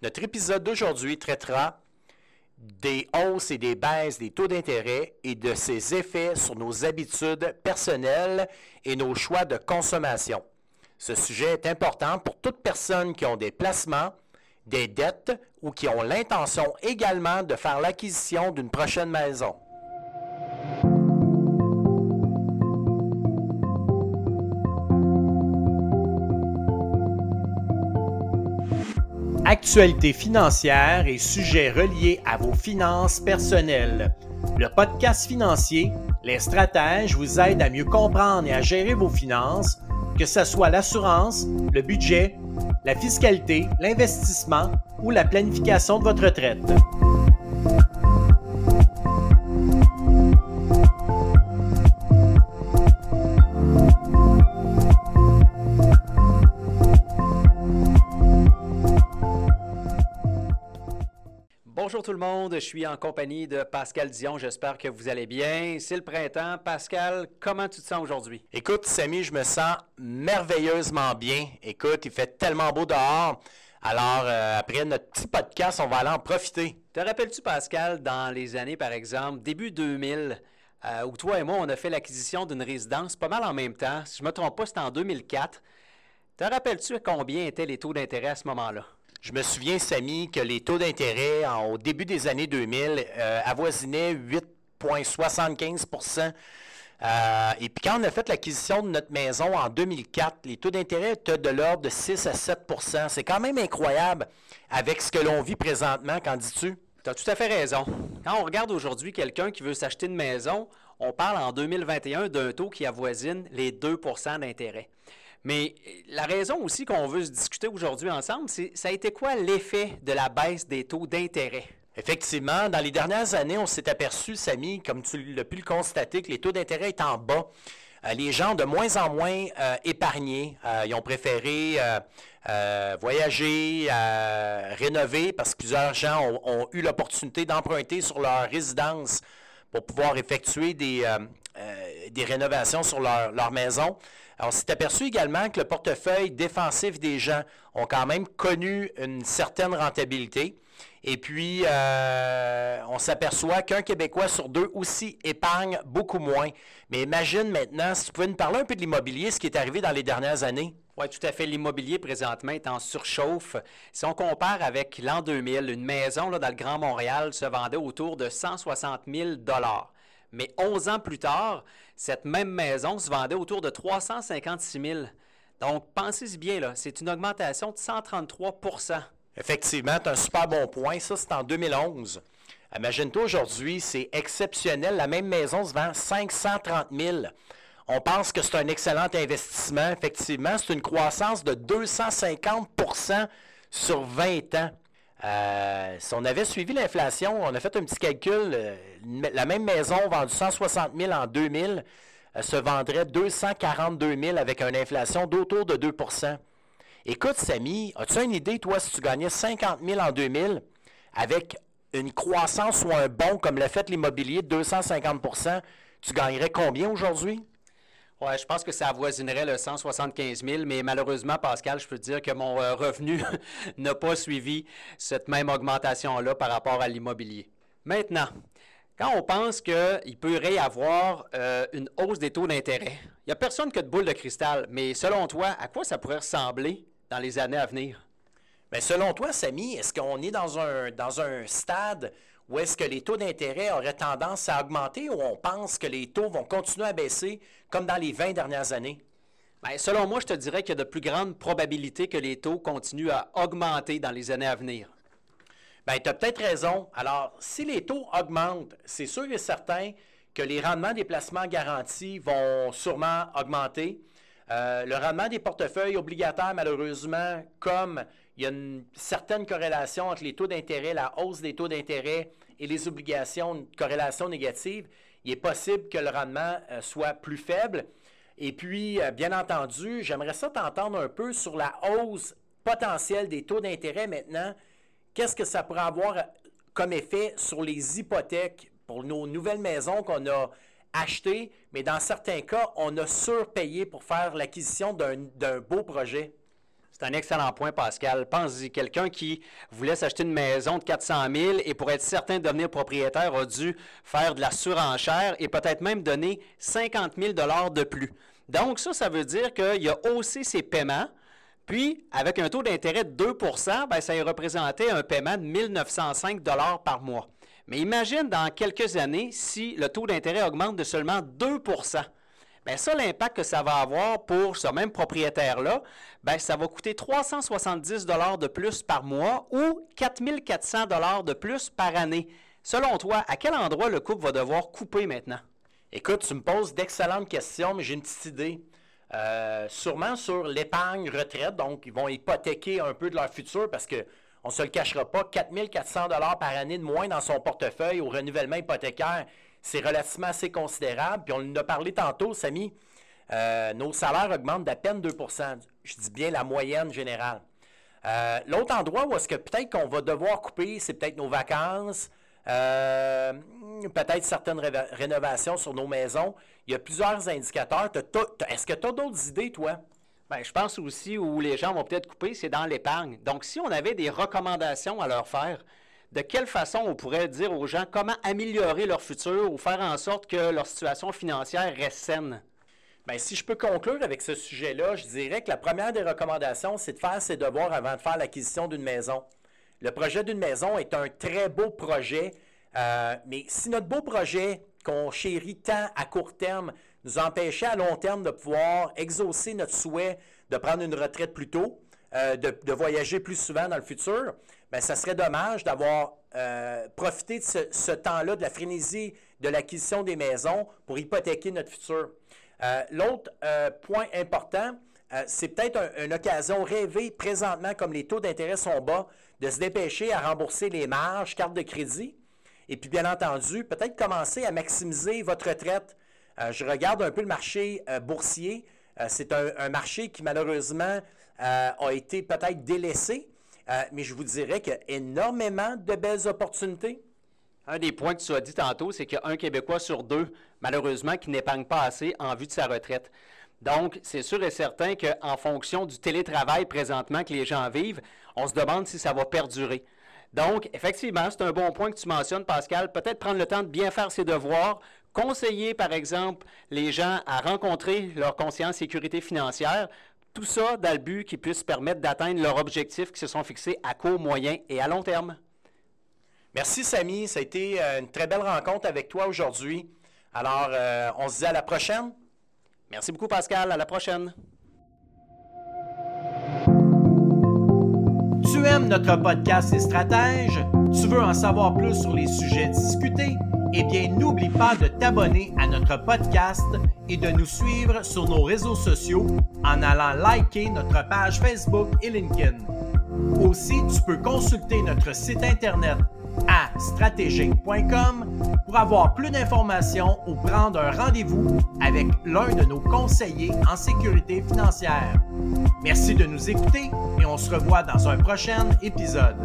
Notre épisode d'aujourd'hui traitera des hausses et des baisses des taux d'intérêt et de ses effets sur nos habitudes personnelles et nos choix de consommation. Ce sujet est important pour toute personne qui ont des placements, des dettes ou qui ont l'intention également de faire l'acquisition d'une prochaine maison. Actualité financière et sujets reliés à vos finances personnelles. Le podcast financier, Les stratèges vous aident à mieux comprendre et à gérer vos finances, que ce soit l'assurance, le budget, la fiscalité, l'investissement ou la planification de votre retraite. Bonjour tout le monde, je suis en compagnie de Pascal Dion. J'espère que vous allez bien. C'est le printemps. Pascal, comment tu te sens aujourd'hui? Écoute, Samy, je me sens merveilleusement bien. Écoute, il fait tellement beau dehors. Alors, euh, après notre petit podcast, on va aller en profiter. Te rappelles-tu, Pascal, dans les années, par exemple, début 2000, euh, où toi et moi, on a fait l'acquisition d'une résidence pas mal en même temps? Si je ne me trompe pas, c'était en 2004. Te rappelles-tu combien étaient les taux d'intérêt à ce moment-là? Je me souviens, Samy, que les taux d'intérêt au début des années 2000 euh, avoisinaient 8,75% euh, Et puis quand on a fait l'acquisition de notre maison en 2004, les taux d'intérêt étaient de l'ordre de 6 à 7% C'est quand même incroyable avec ce que l'on vit présentement, qu'en dis-tu? Tu as tout à fait raison. Quand on regarde aujourd'hui quelqu'un qui veut s'acheter une maison, on parle en 2021 d'un taux qui avoisine les 2% d'intérêt. Mais la raison aussi qu'on veut se discuter aujourd'hui ensemble, c'est ça a été quoi l'effet de la baisse des taux d'intérêt? Effectivement, dans les dernières années, on s'est aperçu, Samy, comme tu l'as pu le constater, que les taux d'intérêt étaient en bas. Euh, les gens ont de moins en moins euh, épargné. Euh, ils ont préféré voyager, rénover, parce que plusieurs gens ont, eu l'opportunité d'emprunter sur leur résidence pour pouvoir effectuer des, des rénovations sur leur, leur maison. On s'est aperçu également que le portefeuille défensif des gens ont quand même connu une certaine rentabilité. Et puis, euh, on s'aperçoit qu'un Québécois sur deux aussi épargne beaucoup moins. Mais imagine maintenant, si tu pouvais nous parler un peu de l'immobilier, ce qui est arrivé dans les dernières années. Oui, tout à fait. L'immobilier présentement est en surchauffe. Si on compare avec l'an 2000, une maison là, dans le Grand Montréal se vendait autour de 160 000 mais 11 ans plus tard, cette même maison se vendait autour de 356 000 Donc, pensez-y bien, là, c'est une augmentation de 133% Effectivement, c'est un super bon point. Ça, c'est en 2011. Imagine-toi aujourd'hui, c'est exceptionnel. La même maison se vend 530 000 On pense que c'est un excellent investissement. Effectivement, c'est une croissance de 250% sur 20 ans. Euh, si on avait suivi l'inflation, on a fait un petit calcul, euh, la même maison vendue 160 000 en 2000 euh, se vendrait 242 000 avec une inflation d'autour de 2% Écoute, Samy, as-tu une idée, toi, si tu gagnais 50 000 en 2000 avec une croissance ou un bon comme l'a fait l'immobilier de 250% tu gagnerais combien aujourd'hui? Oui, je pense que ça avoisinerait le 175 000, mais malheureusement, Pascal, je peux te dire que mon euh, revenu n'a pas suivi cette même augmentation-là par rapport à l'immobilier. Maintenant, quand on pense qu'il pourrait y avoir euh, une hausse des taux d'intérêt, il n'y a personne qui a de boule de cristal, mais selon toi, à quoi ça pourrait ressembler dans les années à venir? Bien, selon toi, Samy, est-ce qu'on est dans un, dans un stade ou est-ce que les taux d'intérêt auraient tendance à augmenter ou on pense que les taux vont continuer à baisser comme dans les 20 dernières années? Bien, selon moi, je te dirais qu'il y a de plus grandes probabilités que les taux continuent à augmenter dans les années à venir. Bien, tu as peut-être raison. Alors, si les taux augmentent, c'est sûr et certain que les rendements des placements garantis vont sûrement augmenter. Euh, le rendement des portefeuilles obligataires, malheureusement, comme il y a une certaine corrélation entre les taux d'intérêt, la hausse des taux d'intérêt et les obligations, une corrélation négative. Il est possible que le rendement euh, soit plus faible. Et puis, euh, bien entendu, j'aimerais ça t'entendre un peu sur la hausse potentielle des taux d'intérêt maintenant. Qu'est-ce que ça pourrait avoir euh, comme effet sur les hypothèques pour nos nouvelles maisons qu'on a achetées, mais dans certains cas, on a surpayé pour faire l'acquisition d'un beau projet? C'est un excellent point, Pascal. Pense-y, quelqu'un qui voulait s'acheter une maison de 400 000 et pour être certain de devenir propriétaire a dû faire de la surenchère et peut-être même donner 50 000 de plus. Donc ça, ça veut dire qu'il a haussé ses paiements, puis avec un taux d'intérêt de 2% ben, ça représentait un paiement de 1905 par mois. Mais imagine dans quelques années si le taux d'intérêt augmente de seulement 2 Bien, ça, l'impact que ça va avoir pour ce même propriétaire-là, bien, ça va coûter 370 de plus par mois ou 4400 de plus par année. Selon toi, à quel endroit le couple va devoir couper maintenant? Écoute, tu me poses d'excellentes questions, mais j'ai une petite idée. Euh, sûrement sur l'épargne retraite, donc ils vont hypothéquer un peu de leur futur parce que on ne se le cachera pas, 4400 dollars par année de moins dans son portefeuille au renouvellement hypothécaire, c'est relativement assez considérable. Puis on en a parlé tantôt, Samy, euh, nos salaires augmentent d'à peine 2% Je dis bien la moyenne générale. Euh, l'autre endroit où est-ce que peut-être qu'on va devoir couper, c'est peut-être nos vacances, euh, peut-être certaines rénovations sur nos maisons. Il y a plusieurs indicateurs. Est-ce que tu as d'autres idées, toi? Bien, je pense aussi où les gens vont peut-être couper, c'est dans l'épargne. Donc, si on avait des recommandations à leur faire, de quelle façon on pourrait dire aux gens comment améliorer leur futur ou faire en sorte que leur situation financière reste saine? Bien, si je peux conclure avec ce sujet-là, je dirais que la première des recommandations, c'est de faire ses devoirs avant de faire l'acquisition d'une maison. Le projet d'une maison est un très beau projet, euh, mais si notre beau projet qu'on chérit tant à court terme nous empêchait à long terme de pouvoir exaucer notre souhait de prendre une retraite plus tôt, euh, de, voyager plus souvent dans le futur, bien, ça serait dommage d'avoir euh, profité de ce, temps-là, de la frénésie de l'acquisition des maisons pour hypothéquer notre futur. Euh, l'autre point important, c'est peut-être une occasion rêvée présentement, comme les taux d'intérêt sont bas, de se dépêcher à rembourser les marges, cartes de crédit, et puis bien entendu, peut-être commencer à maximiser votre retraite. je regarde un peu le marché boursier. c'est un, marché qui malheureusement euh, a été peut-être délaissé, euh, mais je vous dirais qu'il y a énormément de belles opportunités. Un des points que tu as dit tantôt, c'est qu'il y a un Québécois sur deux, malheureusement, qui n'épargne pas assez en vue de sa retraite. Donc, c'est sûr et certain qu'en fonction du télétravail présentement que les gens vivent, on se demande si ça va perdurer. Donc, effectivement, c'est un bon point que tu mentionnes, Pascal. Peut-être prendre le temps de bien faire ses devoirs, conseiller, par exemple, les gens à rencontrer leur conscience sécurité financière tout ça dans le but qu'ils puissent permettre d'atteindre leurs objectifs qui se sont fixés à court, moyen et à long terme. Merci, Samy. Ça a été euh, une très belle rencontre avec toi aujourd'hui. Alors, euh, on se dit à la prochaine. Merci beaucoup, Pascal. À la prochaine. Tu aimes notre podcast et stratèges? Tu veux en savoir plus sur les sujets discutés? Eh bien, n'oublie pas de t'abonner à notre podcast et de nous suivre sur nos réseaux sociaux en allant liker notre page Facebook et LinkedIn. Aussi, tu peux consulter notre site internet à stratégique.com pour avoir plus d'informations ou prendre un rendez-vous avec l'un de nos conseillers en sécurité financière. Merci de nous écouter et on se revoit dans un prochain épisode.